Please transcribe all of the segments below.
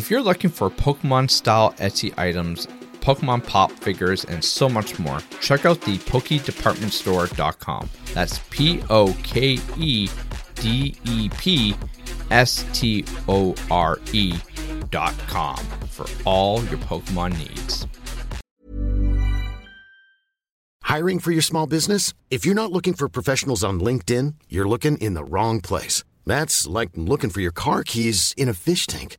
If you're looking for Pokemon style Etsy items, Pokemon pop figures, and so much more, check out the PokeDepStore.com. That's P O K E D E P S T O R E.com for all your Pokemon needs. Hiring for your small business? If you're not looking for professionals on LinkedIn, you're looking in the wrong place. That's like looking for your car keys in a fish tank.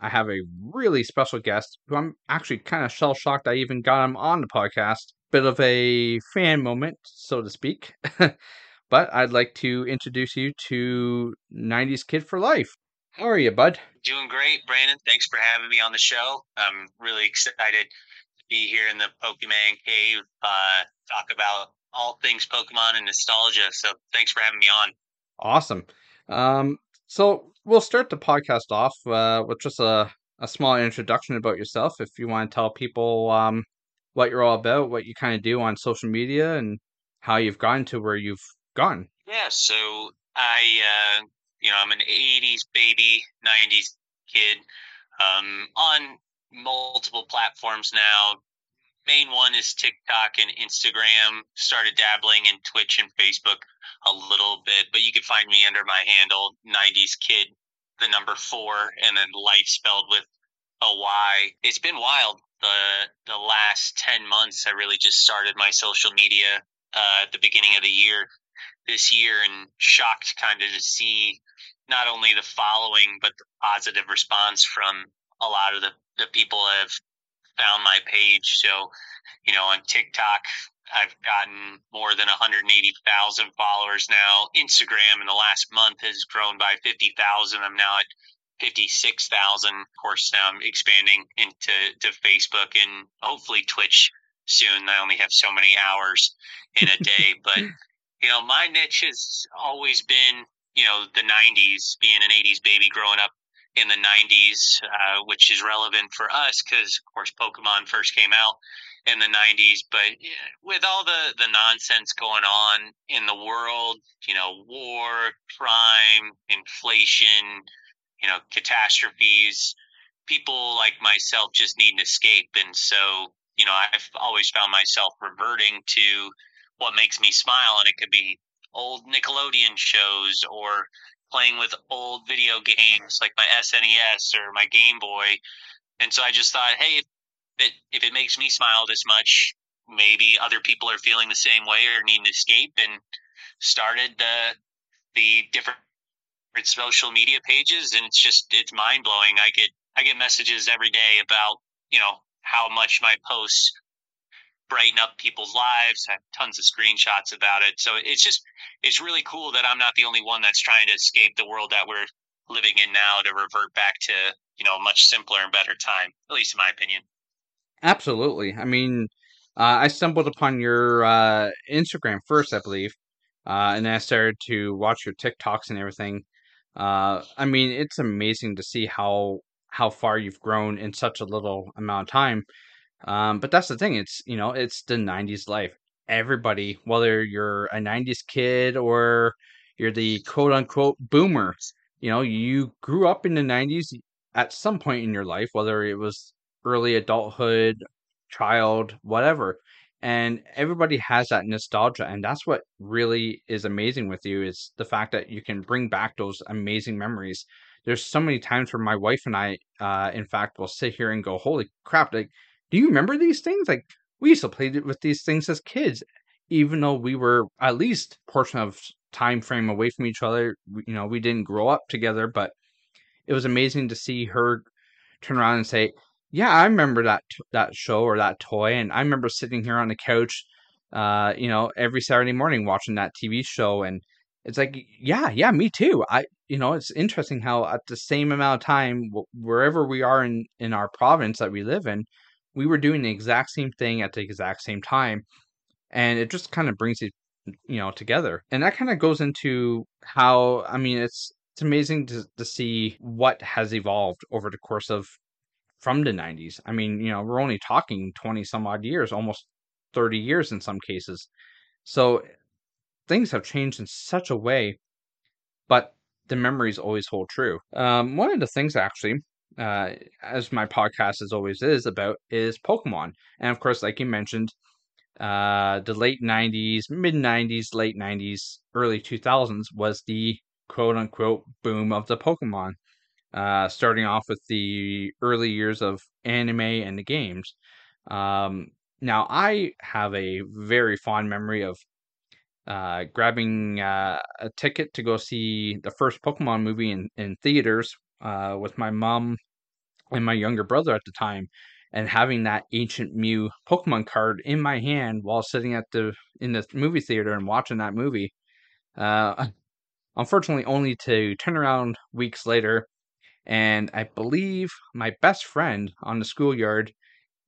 I have a really special guest who I'm actually kind of shell shocked I even got him on the podcast. Bit of a fan moment, so to speak. but I'd like to introduce you to 90s Kid for Life. How are you, bud? Doing great, Brandon. Thanks for having me on the show. I'm really excited to be here in the Pokemon Cave, uh, talk about all things Pokemon and nostalgia. So thanks for having me on. Awesome. Um, so we'll start the podcast off uh, with just a, a small introduction about yourself. If you want to tell people um, what you're all about, what you kind of do on social media, and how you've gotten to where you've gone. Yeah. So I, uh, you know, I'm an '80s baby, '90s kid um, on multiple platforms now main one is TikTok and Instagram. Started dabbling in Twitch and Facebook a little bit, but you can find me under my handle 90s Kid, the number four, and then life spelled with a Y. It's been wild. The the last ten months, I really just started my social media uh, at the beginning of the year this year, and shocked kind of to see not only the following but the positive response from a lot of the, the people have found my page. So, you know, on TikTok, I've gotten more than 180,000 followers now. Instagram in the last month has grown by 50,000. I'm now at 56,000. Of course, now I'm expanding into to Facebook and hopefully Twitch soon. I only have so many hours in a day, but you know, my niche has always been, you know, the 90s, being an 80s baby growing up in the 90s, uh, which is relevant for us because, of course, Pokemon first came out in the 90s. But with all the, the nonsense going on in the world, you know, war, crime, inflation, you know, catastrophes, people like myself just need an escape. And so, you know, I've always found myself reverting to what makes me smile. And it could be old Nickelodeon shows or playing with old video games like my SNES or my Game Boy. And so I just thought, hey, it, if it makes me smile this much, maybe other people are feeling the same way or need an escape and started the, the different social media pages. And it's just, it's mind blowing. I get, I get messages every day about, you know, how much my posts brighten up people's lives. I have tons of screenshots about it. So it's just it's really cool that I'm not the only one that's trying to escape the world that we're living in now to revert back to, you know, a much simpler and better time, at least in my opinion. Absolutely. I mean, uh, I stumbled upon your uh, Instagram first, I believe, uh, and then I started to watch your TikToks and everything. Uh, I mean, it's amazing to see how how far you've grown in such a little amount of time. Um, but that's the thing. It's you know, it's the '90s life. Everybody, whether you're a '90s kid or you're the quote unquote boomer, you know, you grew up in the '90s at some point in your life, whether it was early adulthood, child, whatever. And everybody has that nostalgia, and that's what really is amazing with you is the fact that you can bring back those amazing memories. There's so many times where my wife and I, uh, in fact, will sit here and go, "Holy crap!" Like do you remember these things? Like we used to play with these things as kids, even though we were at least portion of time frame away from each other. You know, we didn't grow up together, but it was amazing to see her turn around and say, "Yeah, I remember that that show or that toy," and I remember sitting here on the couch, uh, you know, every Saturday morning watching that TV show, and it's like, yeah, yeah, me too. I you know, it's interesting how at the same amount of time, wherever we are in in our province that we live in, we were doing the exact same thing at the exact same time, and it just kind of brings it, you know, together. And that kind of goes into how I mean, it's it's amazing to to see what has evolved over the course of from the 90s. I mean, you know, we're only talking 20 some odd years, almost 30 years in some cases. So things have changed in such a way, but the memories always hold true. Um, one of the things, actually, uh, as my podcast as always is about, is Pokemon. And of course, like you mentioned, uh, the late 90s, mid 90s, late 90s, early 2000s was the quote unquote boom of the Pokemon. Uh, starting off with the early years of anime and the games. Um, now, I have a very fond memory of uh, grabbing uh, a ticket to go see the first Pokemon movie in, in theaters uh, with my mom and my younger brother at the time, and having that ancient Mew Pokemon card in my hand while sitting at the in the movie theater and watching that movie. Uh, unfortunately, only to turn around weeks later, and I believe my best friend on the schoolyard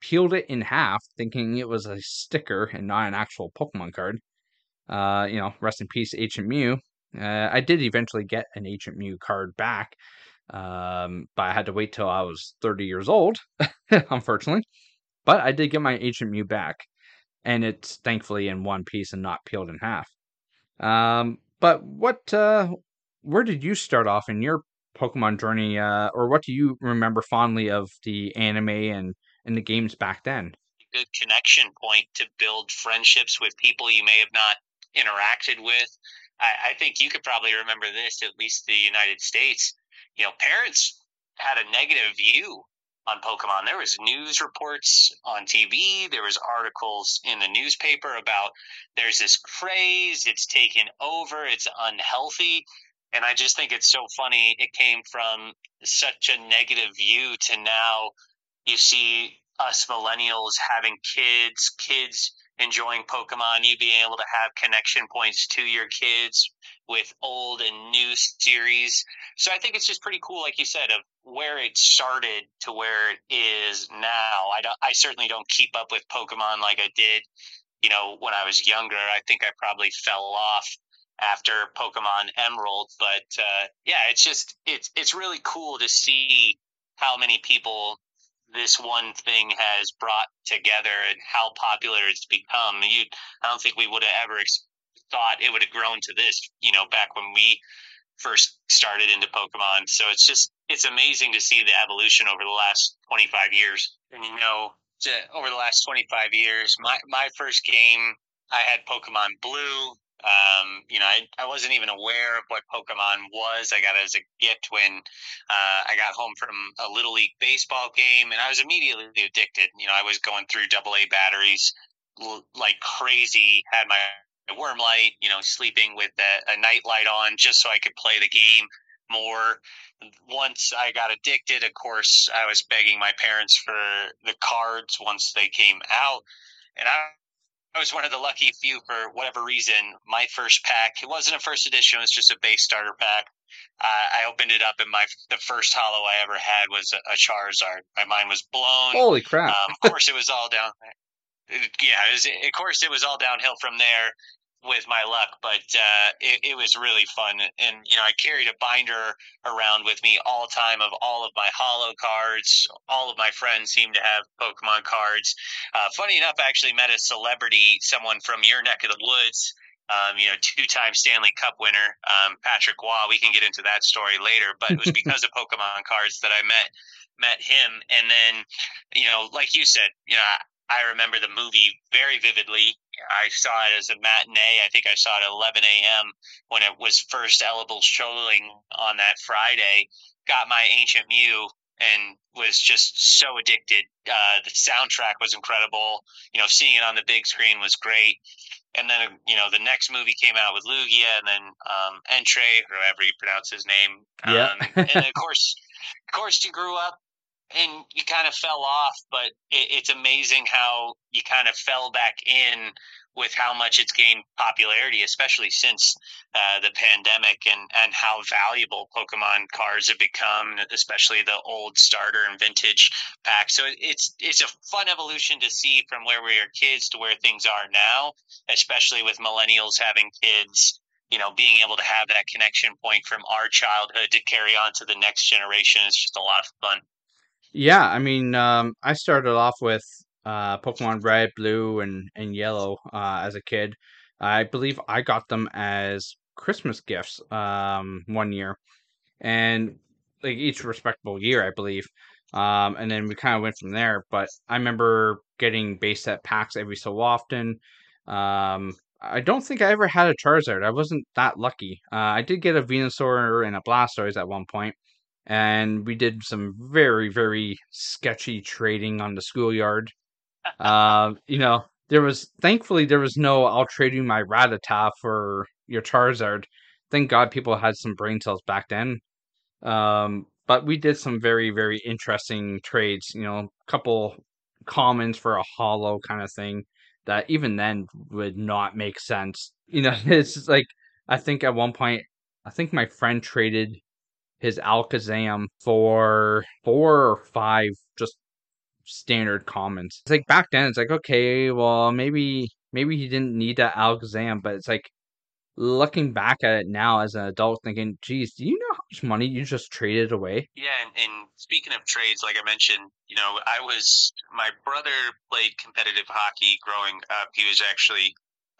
peeled it in half, thinking it was a sticker and not an actual Pokemon card. Uh, you know, rest in peace, Ancient Mew. Uh, I did eventually get an Ancient Mew card back, um, but I had to wait till I was 30 years old, unfortunately. But I did get my Ancient Mew back, and it's thankfully in one piece and not peeled in half. Um, but what, uh, where did you start off in your Pokemon journey, uh, or what do you remember fondly of the anime and, and the games back then? Good connection point to build friendships with people you may have not interacted with. I, I think you could probably remember this, at least the United States. You know, parents had a negative view on Pokemon. There was news reports on TV. There was articles in the newspaper about there's this craze. It's taken over. It's unhealthy. And I just think it's so funny. It came from such a negative view to now you see us millennials having kids, kids enjoying Pokemon, you being able to have connection points to your kids with old and new series. So I think it's just pretty cool, like you said, of where it started to where it is now. I don't, I certainly don't keep up with Pokemon like I did, you know, when I was younger. I think I probably fell off after Pokemon Emerald, but uh, yeah, it's just it's it's really cool to see how many people this one thing has brought together and how popular it's become. You, I don't think we would have ever ex- thought it would have grown to this, you know, back when we first started into Pokemon. So it's just, it's amazing to see the evolution over the last 25 years. And, you know, to, over the last 25 years, my, my first game, I had Pokemon Blue. Um, you know, I, I wasn't even aware of what Pokemon was. I got it as a gift when uh, I got home from a little league baseball game, and I was immediately addicted. You know, I was going through double A batteries like crazy. Had my worm light, you know, sleeping with a, a night light on just so I could play the game more. Once I got addicted, of course, I was begging my parents for the cards once they came out, and I I was one of the lucky few for whatever reason. My first pack, it wasn't a first edition, it was just a base starter pack. Uh, I opened it up, and my the first holo I ever had was a, a Charizard. My mind was blown. Holy crap! Um, of course, it was all down. Yeah, was, of course, it was all downhill from there with my luck, but uh, it, it, was really fun. And you know, I carried a binder around with me all time of all of my holo cards. All of my friends seem to have Pokemon cards. Uh, funny enough, I actually met a celebrity, someone from your neck of the woods. Um, you know, two-time Stanley Cup winner, um, Patrick Roy. We can get into that story later, but it was because of Pokemon cards that I met met him. And then, you know, like you said, you know, I remember the movie very vividly. I saw it as a matinee. I think I saw it at 11 a.m. when it was first eligible showing on that Friday. Got my Ancient Mew and was just so addicted. Uh, the soundtrack was incredible. You know, seeing it on the big screen was great. And then, you know, the next movie came out with Lugia and then um, Entray, however you pronounce his name. Yeah. Um, and of course, of course, you grew up and you kind of fell off, but it, it's amazing how you kind of fell back in with how much it's gained popularity, especially since uh, the pandemic, and and how valuable Pokemon cards have become, especially the old starter and vintage packs. So it's it's a fun evolution to see from where we are kids to where things are now, especially with millennials having kids. You know, being able to have that connection point from our childhood to carry on to the next generation is just a lot of fun. Yeah, I mean, um, I started off with uh, Pokemon Red, Blue, and and Yellow uh, as a kid. I believe I got them as Christmas gifts um, one year, and like each respectable year, I believe. Um, and then we kind of went from there. But I remember getting base set packs every so often. Um, I don't think I ever had a Charizard. I wasn't that lucky. Uh, I did get a Venusaur and a Blastoise at one point, and we did some very, very sketchy trading on the schoolyard. uh, you know, there was thankfully there was no I'll trade you my Rattata for your Charizard. Thank God people had some brain cells back then. Um, but we did some very, very interesting trades. You know, a couple commons for a holo kind of thing that even then would not make sense. You know, it's like I think at one point, I think my friend traded his Alakazam for four or five just standard commons. It's like back then, it's like okay, well maybe maybe he didn't need that Alakazam, but it's like looking back at it now as an adult, thinking, geez, do you know how much money you just traded away? Yeah, and, and speaking of trades, like I mentioned, you know, I was my brother played competitive hockey growing up. He was actually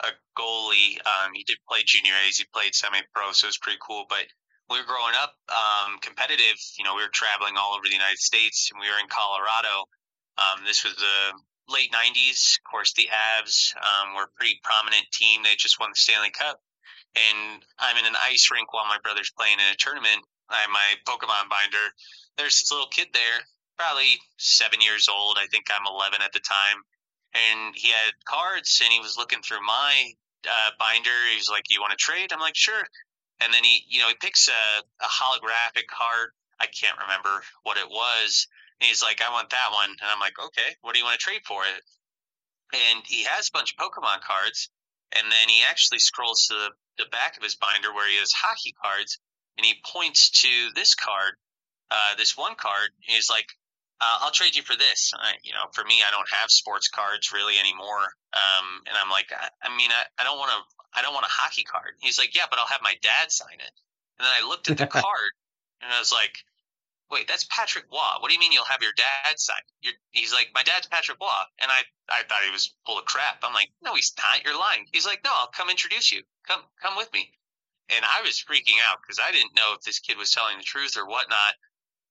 a goalie. Um, he did play junior A's. He played semi-pro, so it was pretty cool. But we were growing up um, competitive. You know, we were traveling all over the United States, and we were in Colorado. Um, this was the late '90s. Of course, the Avs um, were a pretty prominent team. They just won the Stanley Cup, and I'm in an ice rink while my brother's playing in a tournament. I have my Pokemon binder. There's this little kid there, probably seven years old. I think I'm 11 at the time, and he had cards, and he was looking through my uh, binder. He was like, "You want to trade?" I'm like, "Sure." And then he you know he picks a, a holographic card i can't remember what it was. And he's like i want that one. And i'm like okay what do you want to trade for it? And he has a bunch of pokemon cards. And then he actually scrolls to the, the back of his binder where he has hockey cards. And he points to this card uh, this one card. He's like uh, I'll trade you for this. I, you know, for me, I don't have sports cards really anymore. Um, and I'm like, I, I mean, I, I don't want to I don't want a hockey card. He's like, yeah, but I'll have my dad sign it. And then I looked at the card and I was like, wait, that's Patrick Roy. What do you mean you'll have your dad sign? You're, he's like, my dad's Patrick Roy. And I, I thought he was full of crap. I'm like, no, he's not. You're lying. He's like, no, I'll come introduce you. Come, come with me. And I was freaking out because I didn't know if this kid was telling the truth or whatnot.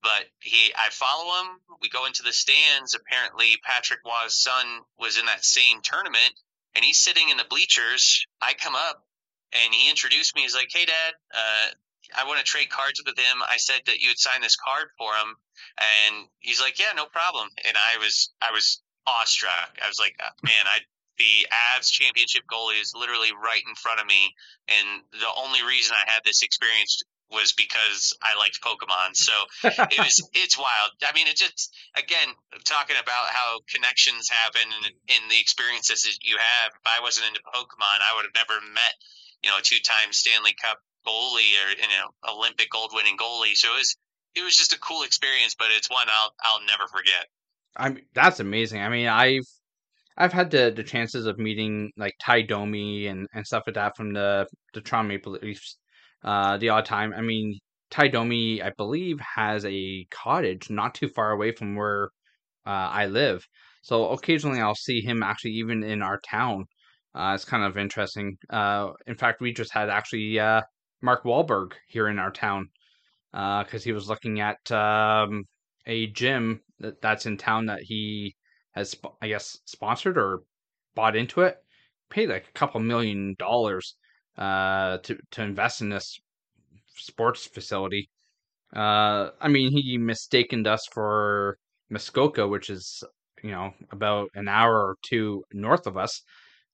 But he, I follow him. We go into the stands. Apparently, Patrick Roy's son was in that same tournament and he's sitting in the bleachers. I come up and he introduced me. He's like, "Hey, Dad, uh, I want to trade cards with him. I said that you would sign this card for him." And he's like, "Yeah, no problem." And I was I was awestruck. I was like, uh, "Man, I." The Avs championship goalie is literally right in front of me, and the only reason I had this experience was because I liked Pokemon. So it was it's wild. I mean, it just again talking about how connections happen and in the experiences that you have. If I wasn't into Pokemon, I would have never met you know a two time Stanley Cup goalie or you know Olympic gold winning goalie. So it was it was just a cool experience, but it's one I'll I'll never forget. I mean, that's amazing. I mean, I've I've had the, the chances of meeting like Ty Domi and, and stuff like that from the the Toronto Maple Leafs uh, the odd time. I mean, Ty Domi, I believe, has a cottage not too far away from where uh, I live. So occasionally I'll see him actually even in our town. Uh, it's kind of interesting. Uh, in fact, we just had actually uh, Mark Wahlberg here in our town because uh, he was looking at um, a gym that, that's in town that he has, I guess, sponsored or bought into it. Paid like a couple million dollars uh, to to invest in this sports facility. Uh, I mean, he mistaken us for Muskoka, which is you know about an hour or two north of us.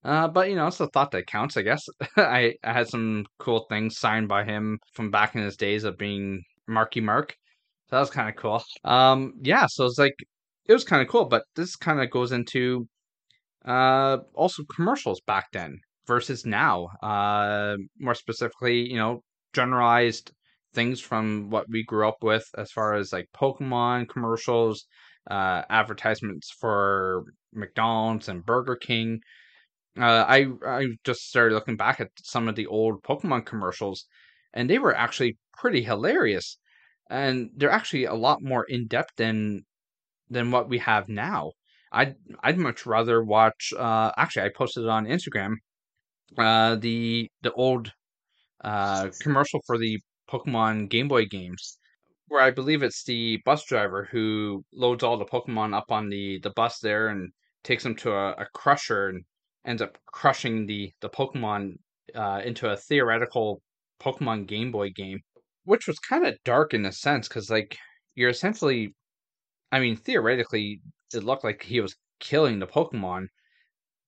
Uh, but you know, it's a thought that counts, I guess. I, I had some cool things signed by him from back in his days of being Marky Mark. So that was kind of cool. Um, yeah, so it's like it was kind of cool, but this kind of goes into uh, also commercials back then versus now. Uh, more specifically, you know, generalized things from what we grew up with as far as like Pokemon commercials, uh, advertisements for McDonald's and Burger King. Uh, I I just started looking back at some of the old Pokemon commercials, and they were actually pretty hilarious, and they're actually a lot more in depth than than what we have now. I'd I'd much rather watch. Uh, actually, I posted it on Instagram. Uh, the the old uh, commercial for the Pokemon Game Boy games, where I believe it's the bus driver who loads all the Pokemon up on the, the bus there and takes them to a, a crusher and ends up crushing the, the Pokemon uh, into a theoretical Pokemon Game Boy game, which was kind of dark in a sense because, like, you're essentially, I mean, theoretically, it looked like he was killing the Pokemon,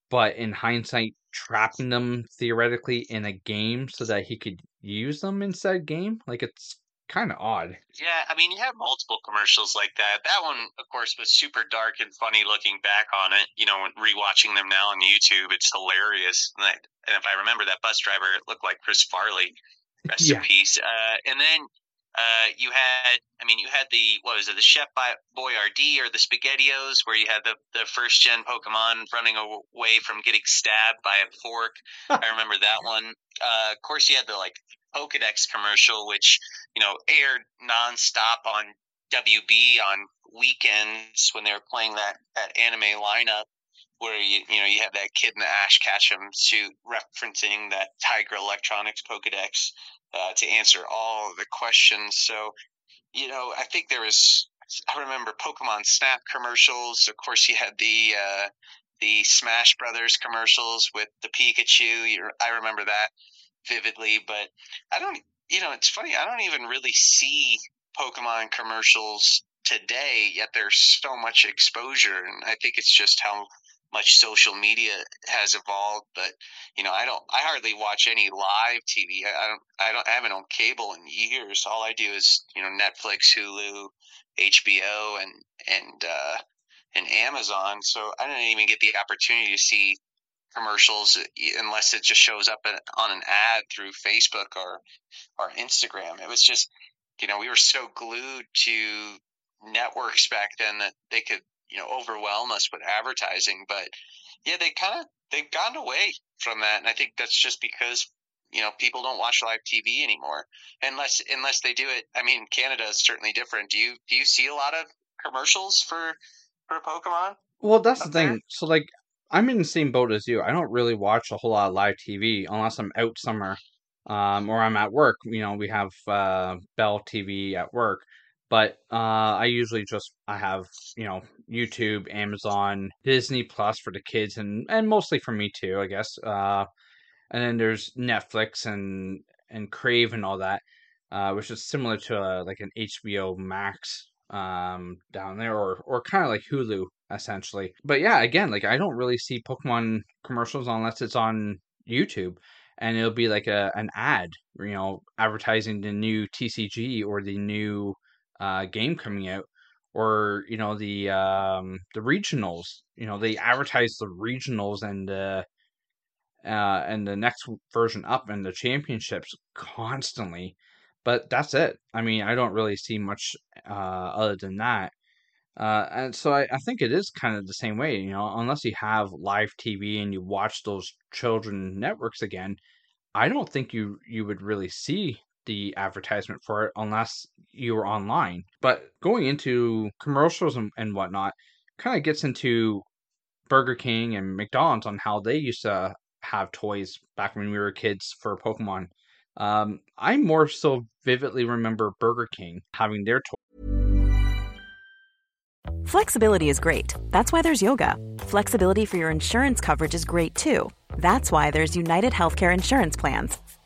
but in hindsight, trapping them theoretically in a game so that he could use them in said game. Like it's kind of odd. Yeah, I mean, you have multiple commercials like that. That one, of course, was super dark and funny looking back on it. You know, rewatching them now on YouTube, it's hilarious. And, I, and if I remember that bus driver, it looked like Chris Farley. Rest yeah. in peace. Uh, and then uh, you had, I mean, you had the what was it, the Chef Boyardee or the Spaghettios, where you had the the first gen Pokemon running away from getting stabbed by a fork. I remember that one. Uh, of course, you had the like Pokedex commercial, which you know aired nonstop on WB on weekends when they were playing that that anime lineup where you you know you have that kid in the Ash Ketchum suit referencing that Tiger Electronics Pokedex uh, to answer all the questions. So, you know, I think there was. I remember Pokemon Snap commercials. Of course, you had the uh, the Smash Brothers commercials with the Pikachu. I remember that vividly, but I don't. You know, it's funny. I don't even really see Pokemon commercials today. Yet there's so much exposure, and I think it's just how much social media has evolved but you know i don't i hardly watch any live tv i don't i don't I haven't on cable in years. All i do is you know netflix hulu hbo and and uh and amazon. So i didn't even get the opportunity to see commercials unless it just shows up on an ad through facebook or or instagram. It was just you know we were so glued to networks back then that they could you know overwhelm us with advertising but yeah they kind of they've gotten away from that and i think that's just because you know people don't watch live tv anymore unless unless they do it i mean canada is certainly different do you do you see a lot of commercials for for pokemon well that's the thing there? so like i'm in the same boat as you i don't really watch a whole lot of live tv unless i'm out somewhere um, or i'm at work you know we have uh, bell tv at work but uh, I usually just I have you know YouTube, Amazon, Disney Plus for the kids, and and mostly for me too, I guess. Uh, and then there's Netflix and and Crave and all that, uh, which is similar to uh, like an HBO Max um, down there, or or kind of like Hulu essentially. But yeah, again, like I don't really see Pokemon commercials unless it's on YouTube and it'll be like a an ad, you know, advertising the new TCG or the new uh, game coming out, or you know the um, the regionals. You know they advertise the regionals and uh, uh, and the next version up and the championships constantly. But that's it. I mean, I don't really see much uh, other than that. Uh, and so I, I think it is kind of the same way, you know, unless you have live TV and you watch those children networks again, I don't think you you would really see the advertisement for it unless you were online. But going into commercials and, and whatnot kind of gets into Burger King and McDonald's on how they used to have toys back when we were kids for Pokemon. Um, I more so vividly remember Burger King having their toy. Flexibility is great. That's why there's yoga. Flexibility for your insurance coverage is great too. That's why there's United Healthcare Insurance Plans.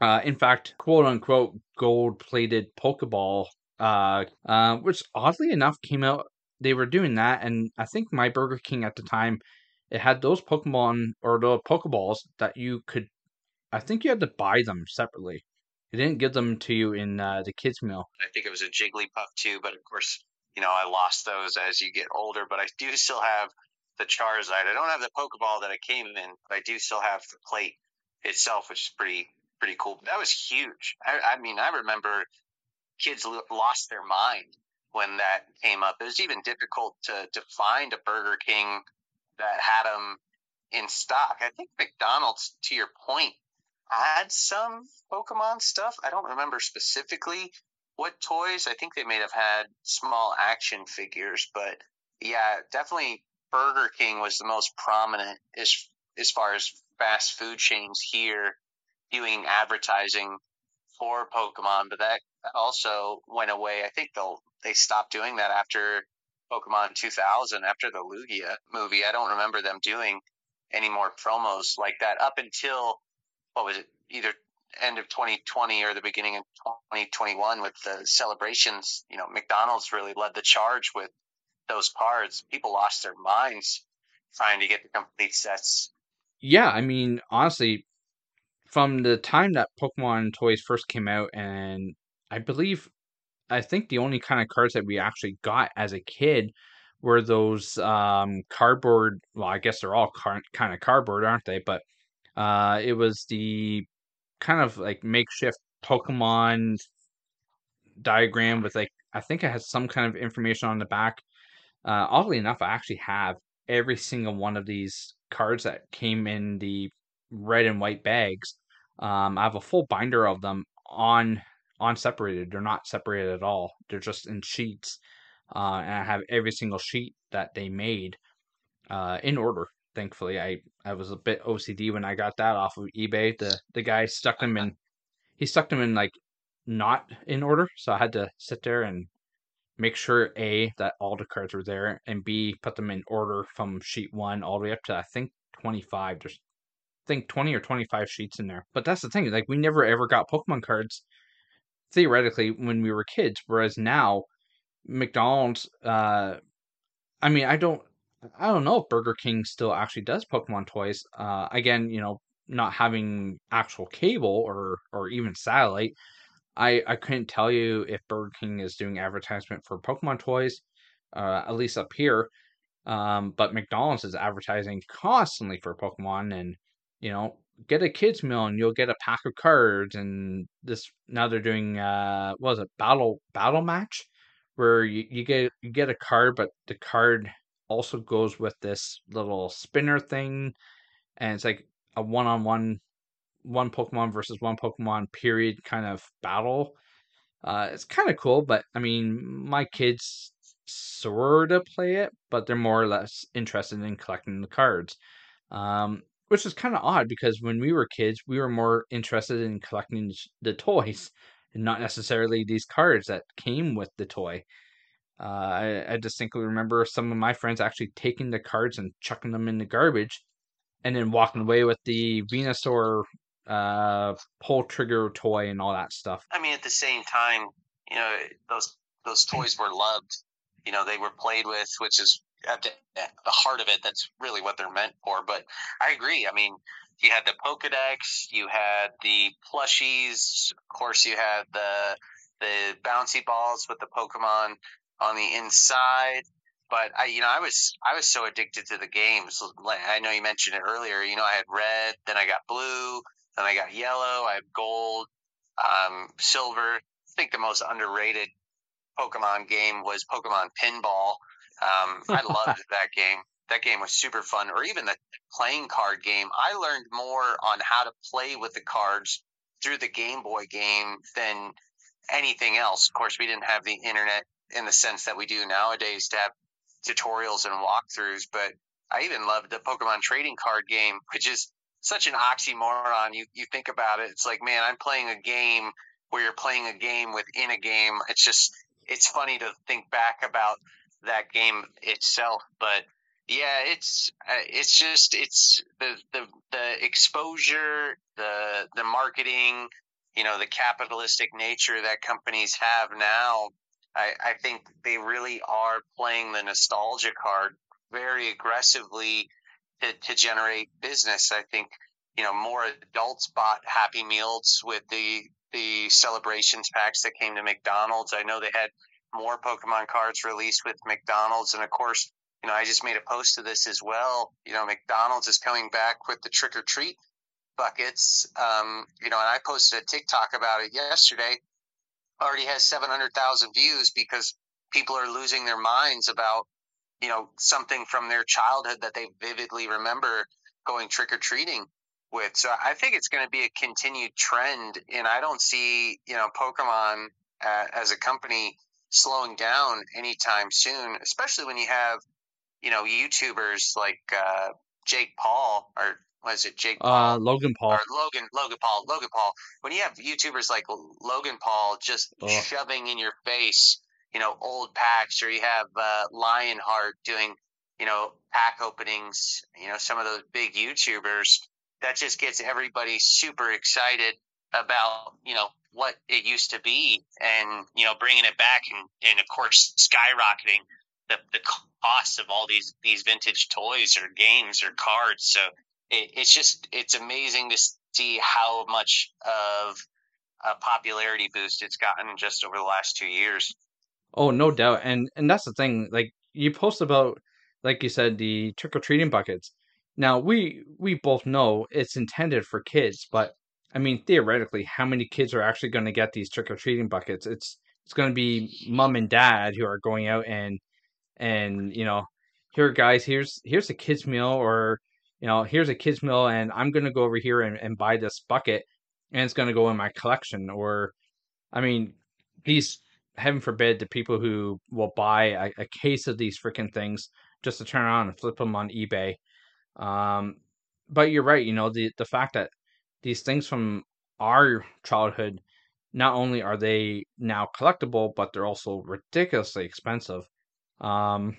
Uh, in fact, quote unquote, gold plated Pokeball, uh, uh, which oddly enough came out. They were doing that, and I think my Burger King at the time it had those Pokemon or the Pokeballs that you could. I think you had to buy them separately. It didn't give them to you in uh, the kids' meal. I think it was a Jigglypuff too, but of course, you know, I lost those as you get older. But I do still have the Charizard. I don't have the Pokeball that I came in, but I do still have the plate itself, which is pretty pretty cool. That was huge. I, I mean, I remember kids lost their mind when that came up. It was even difficult to to find a Burger King that had them in stock. I think McDonald's, to your point, had some Pokemon stuff. I don't remember specifically what toys. I think they may have had small action figures, but yeah, definitely Burger King was the most prominent as as far as fast food chains here doing advertising for Pokemon. But that also went away. I think they'll they stopped doing that after Pokemon 2000 after the Lugia movie. I don't remember them doing any more promos like that up until what was it? Either end of 2020 or the beginning of 2021 with the celebrations. You know, McDonald's really led the charge with those cards. People lost their minds trying to get the complete sets. Yeah, I mean, honestly, from the time that Pokemon toys first came out, and I believe I think the only kind of cards that we actually got as a kid were those um, cardboard. Well, I guess they're all car- kind of cardboard, aren't they? But uh, it was the kind of like makeshift Pokemon diagram with like I think it has some kind of information on the back. Uh, oddly enough, I actually have every single one of these cards that came in the red and white bags. Um, I have a full binder of them on on separated. They're not separated at all. They're just in sheets. Uh, and I have every single sheet that they made uh, in order. Thankfully, I, I was a bit OCD when I got that off of eBay. The the guy stuck them in, he stuck them in like not in order, so I had to sit there and make sure a that all the cards were there, and b put them in order from sheet one all the way up to I think twenty five. There's think twenty or twenty five sheets in there. But that's the thing, like we never ever got Pokemon cards theoretically when we were kids, whereas now McDonald's. Uh, I mean, I don't, I don't know if Burger King still actually does Pokemon toys. Uh, again, you know, not having actual cable or or even satellite, I I couldn't tell you if Burger King is doing advertisement for Pokemon toys, uh, at least up here. Um, but McDonald's is advertising constantly for Pokemon, and you know, get a kids meal and you'll get a pack of cards and this now they're doing uh what was it battle battle match? Where you, you get you get a card but the card also goes with this little spinner thing and it's like a one-on-one one pokemon versus one pokemon period kind of battle. Uh it's kind of cool but i mean my kids sort of play it but they're more or less interested in collecting the cards. Um which is kind of odd because when we were kids, we were more interested in collecting the toys and not necessarily these cards that came with the toy. Uh, I, I distinctly remember some of my friends actually taking the cards and chucking them in the garbage and then walking away with the Venusaur uh, pull trigger toy and all that stuff. I mean, at the same time, you know, those those toys were loved. You know, they were played with, which is at the, at the heart of it, that's really what they're meant for. But I agree. I mean, you had the Pokedex, you had the plushies, of course, you had the the bouncy balls with the Pokemon on the inside. But I, you know, I was I was so addicted to the games. I know you mentioned it earlier. You know, I had red, then I got blue, then I got yellow, I had gold, um, silver. I think the most underrated Pokemon game was Pokemon Pinball um, I loved that game. That game was super fun. Or even the playing card game. I learned more on how to play with the cards through the Game Boy game than anything else. Of course, we didn't have the internet in the sense that we do nowadays to have tutorials and walkthroughs, but I even loved the Pokemon trading card game, which is such an oxymoron. You you think about it, it's like, man, I'm playing a game where you're playing a game within a game. It's just it's funny to think back about that game itself, but yeah, it's uh, it's just it's the the the exposure, the the marketing, you know, the capitalistic nature that companies have now. I, I think they really are playing the nostalgia card very aggressively to, to generate business. I think you know more adults bought Happy Meals with the the celebrations packs that came to McDonald's. I know they had more Pokemon cards released with McDonald's, and of course, you know I just made a post of this as well. You know, McDonald's is coming back with the trick or treat buckets. Um, you know, and I posted a TikTok about it yesterday. Already has seven hundred thousand views because people are losing their minds about you know something from their childhood that they vividly remember going trick or treating with. So I think it's going to be a continued trend, and I don't see you know Pokemon uh, as a company slowing down anytime soon. Especially when you have you know YouTubers like uh, Jake Paul or was it Jake Paul? Uh, Logan Paul. Or Logan Logan Paul. Logan Paul. When you have YouTubers like Logan Paul just oh. shoving in your face you know, old packs, or you have uh, Leonhart doing, you know, pack openings, you know, some of those big YouTubers. That just gets everybody super excited about, you know, what it used to be and, you know, bringing it back and, and of course, skyrocketing the, the cost of all these, these vintage toys or games or cards. So it, it's just, it's amazing to see how much of a popularity boost it's gotten just over the last two years. Oh, no doubt. And and that's the thing. Like you post about, like you said, the trick or treating buckets. Now we we both know it's intended for kids, but I mean theoretically, how many kids are actually going to get these trick or treating buckets? It's it's going to be mom and dad who are going out and and you know, here guys, here's here's a kids meal or you know, here's a kids meal and I'm going to go over here and, and buy this bucket and it's going to go in my collection or I mean, these heaven forbid, the people who will buy a, a case of these freaking things just to turn around and flip them on eBay. Um, but you're right. You know the the fact that these things from our childhood, not only are they now collectible, but they're also ridiculously expensive. Um,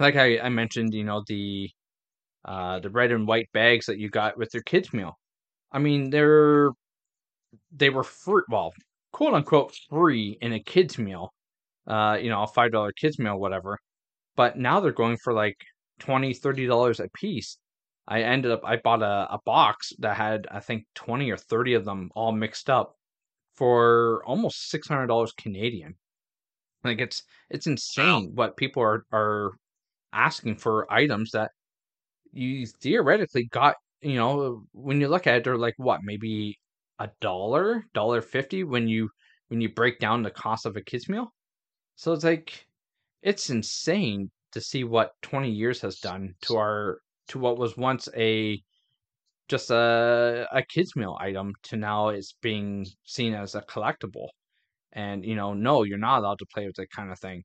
like I, I mentioned, you know the uh, the red and white bags that you got with your kids meal. I mean, they're they were fruit. Well, quote unquote free in a kids meal, uh, you know, a five dollar kids meal, whatever. But now they're going for like 20 30 dollars a piece. I ended up I bought a, a box that had I think 20 or 30 of them all mixed up for almost six hundred dollars Canadian. Like it's it's insane what people are are asking for items that you theoretically got. You know, when you look at it, they're like what maybe a dollar, dollar fifty when you when you break down the cost of a kids meal. So it's like it's insane to see what 20 years has done to our to what was once a just a a kids meal item to now it's being seen as a collectible. And you know, no, you're not allowed to play with that kind of thing.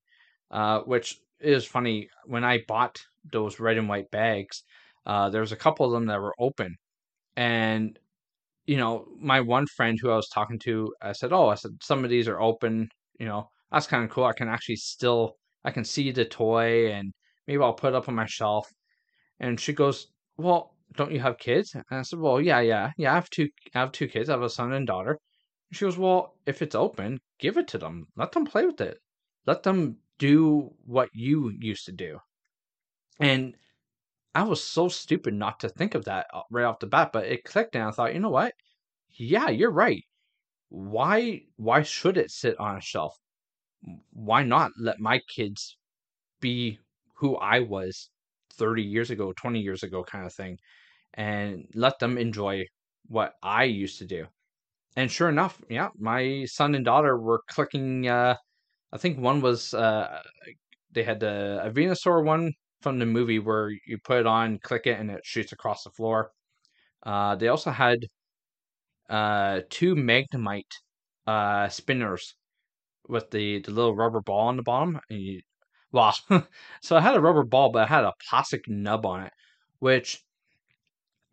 Uh, which is funny. When I bought those red and white bags, uh, there was a couple of them that were open, and you know, my one friend who I was talking to, I said, "Oh, I said some of these are open. You know, that's kind of cool. I can actually still, I can see the toy, and maybe I'll put it up on my shelf." And she goes, "Well, don't you have kids?" And I said, "Well, yeah, yeah, yeah. I have two, I have two kids. I have a son and daughter." And she goes, "Well, if it's open, give it to them. Let them play with it. Let them do what you used to do." And I was so stupid not to think of that uh, right off the bat, but it clicked and I thought, you know what? Yeah, you're right. Why why should it sit on a shelf? Why not let my kids be who I was 30 years ago, 20 years ago kind of thing and let them enjoy what I used to do. And sure enough, yeah, my son and daughter were clicking uh I think one was uh they had the a Venusaur one from the movie where you put it on, click it, and it shoots across the floor. Uh, they also had uh, two Magnemite uh, spinners with the, the little rubber ball on the bottom. And you, well, so I had a rubber ball, but I had a plastic nub on it, which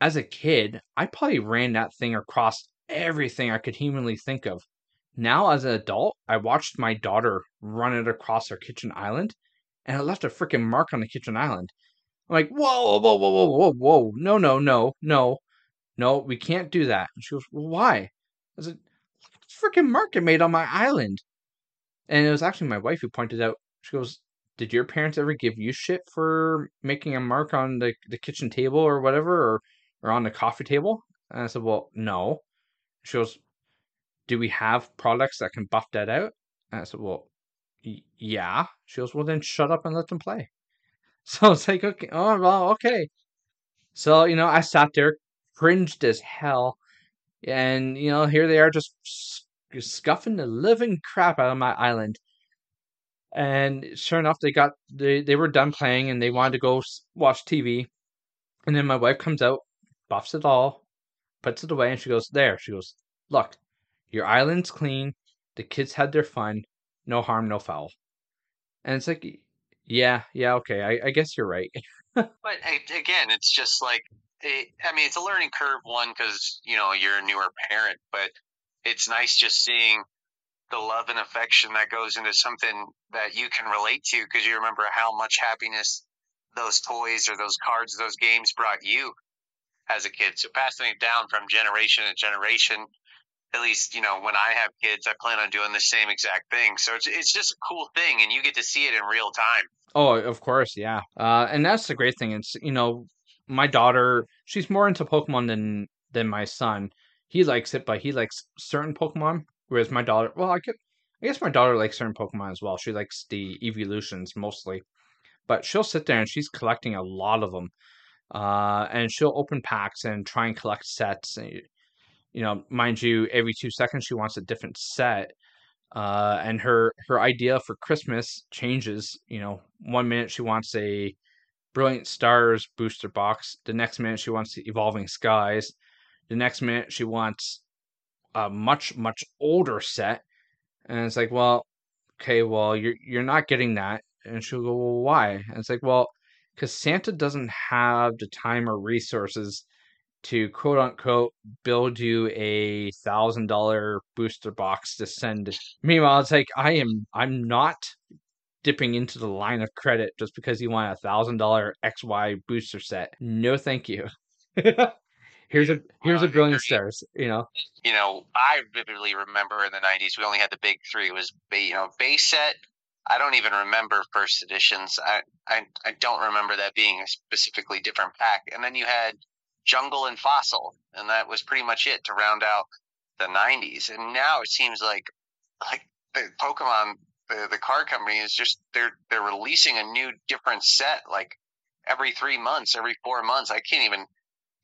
as a kid, I probably ran that thing across everything I could humanly think of. Now, as an adult, I watched my daughter run it across our kitchen island, and it left a freaking mark on the kitchen island. I'm like, whoa, whoa, whoa, whoa, whoa, whoa, no, no, no, no, no, we can't do that. And she goes, well, why? I said, freaking mark it made on my island. And it was actually my wife who pointed out, she goes, did your parents ever give you shit for making a mark on the, the kitchen table or whatever, or, or on the coffee table? And I said, well, no. She goes, do we have products that can buff that out? And I said, well, y- yeah. She goes, well, then shut up and let them play. So it's like, okay, oh, well, okay. So, you know, I sat there, cringed as hell. And, you know, here they are just scuffing the living crap out of my island. And sure enough, they got, they, they were done playing and they wanted to go watch TV. And then my wife comes out, buffs it all, puts it away, and she goes, There. She goes, Look, your island's clean. The kids had their fun. No harm, no foul. And it's like, yeah, yeah, okay. I, I guess you're right. but again, it's just like, it, I mean, it's a learning curve, one, because, you know, you're a newer parent, but it's nice just seeing the love and affection that goes into something that you can relate to because you remember how much happiness those toys or those cards, those games brought you as a kid. So passing it down from generation to generation at least you know when I have kids, I plan on doing the same exact thing. So it's it's just a cool thing, and you get to see it in real time. Oh, of course, yeah. Uh, and that's the great thing. It's you know, my daughter, she's more into Pokemon than than my son. He likes it, but he likes certain Pokemon, whereas my daughter, well, I could, I guess my daughter likes certain Pokemon as well. She likes the evolutions mostly, but she'll sit there and she's collecting a lot of them. Uh, and she'll open packs and try and collect sets And, you know, mind you, every two seconds she wants a different set. Uh, and her her idea for Christmas changes. You know, one minute she wants a Brilliant Stars booster box. The next minute she wants the Evolving Skies. The next minute she wants a much much older set. And it's like, well, okay, well you're you're not getting that. And she'll go, well, why? And it's like, well, because Santa doesn't have the time or resources to quote unquote build you a thousand dollar booster box to send. Meanwhile, it's like I am I'm not dipping into the line of credit just because you want a thousand dollar XY booster set. No, thank you. here's a here's a brilliant stars. You know. You know, I vividly remember in the '90s we only had the big three. It was you know base set. I don't even remember first editions. I, I I don't remember that being a specifically different pack. And then you had Jungle and Fossil, and that was pretty much it to round out the 90s. And now it seems like like the Pokemon, the, the card company is just they're they're releasing a new different set like every three months, every four months. I can't even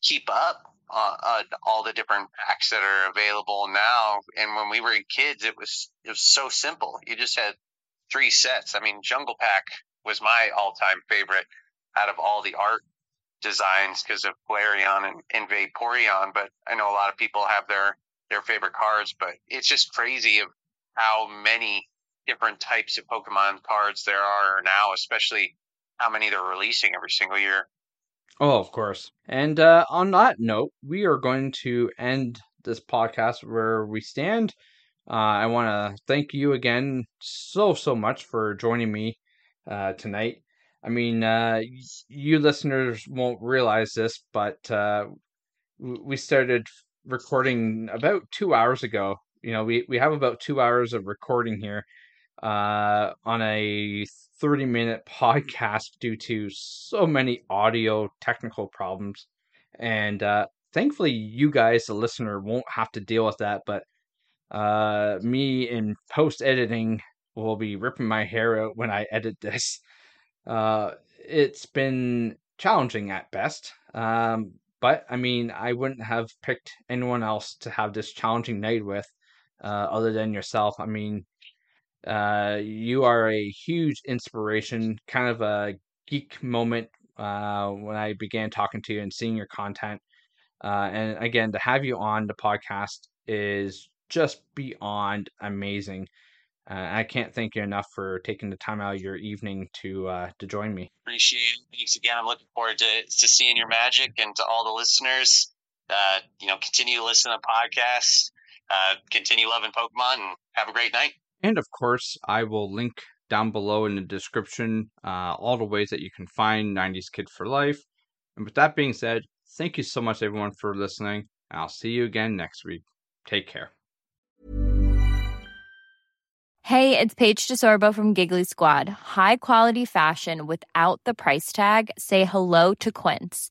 keep up uh, uh, all the different packs that are available now. And when we were kids, it was it was so simple. You just had three sets. I mean, Jungle Pack was my all time favorite out of all the art designs because of Flareon and, and Vaporeon, but I know a lot of people have their their favorite cards. But it's just crazy of how many different types of Pokemon cards there are now, especially how many they're releasing every single year. Oh, of course. And uh, on that note, we are going to end this podcast where we stand. Uh, I want to thank you again so, so much for joining me uh, tonight. I mean, uh, you listeners won't realize this, but uh, we started recording about two hours ago. You know, we, we have about two hours of recording here uh, on a 30 minute podcast due to so many audio technical problems. And uh, thankfully, you guys, the listener, won't have to deal with that. But uh, me in post editing will be ripping my hair out when I edit this. Uh, it's been challenging at best. Um, but I mean, I wouldn't have picked anyone else to have this challenging night with, uh, other than yourself. I mean, uh, you are a huge inspiration, kind of a geek moment uh, when I began talking to you and seeing your content. Uh, and again, to have you on the podcast is just beyond amazing. Uh, I can't thank you enough for taking the time out of your evening to uh, to join me. Appreciate it. Thanks again. I'm looking forward to to seeing your magic and to all the listeners. Uh, you know, continue to listen to podcasts. Uh, continue loving Pokemon and have a great night. And of course, I will link down below in the description uh, all the ways that you can find 90s Kid for Life. And with that being said, thank you so much, everyone, for listening. I'll see you again next week. Take care. Hey, it's Paige DeSorbo from Giggly Squad. High quality fashion without the price tag? Say hello to Quince.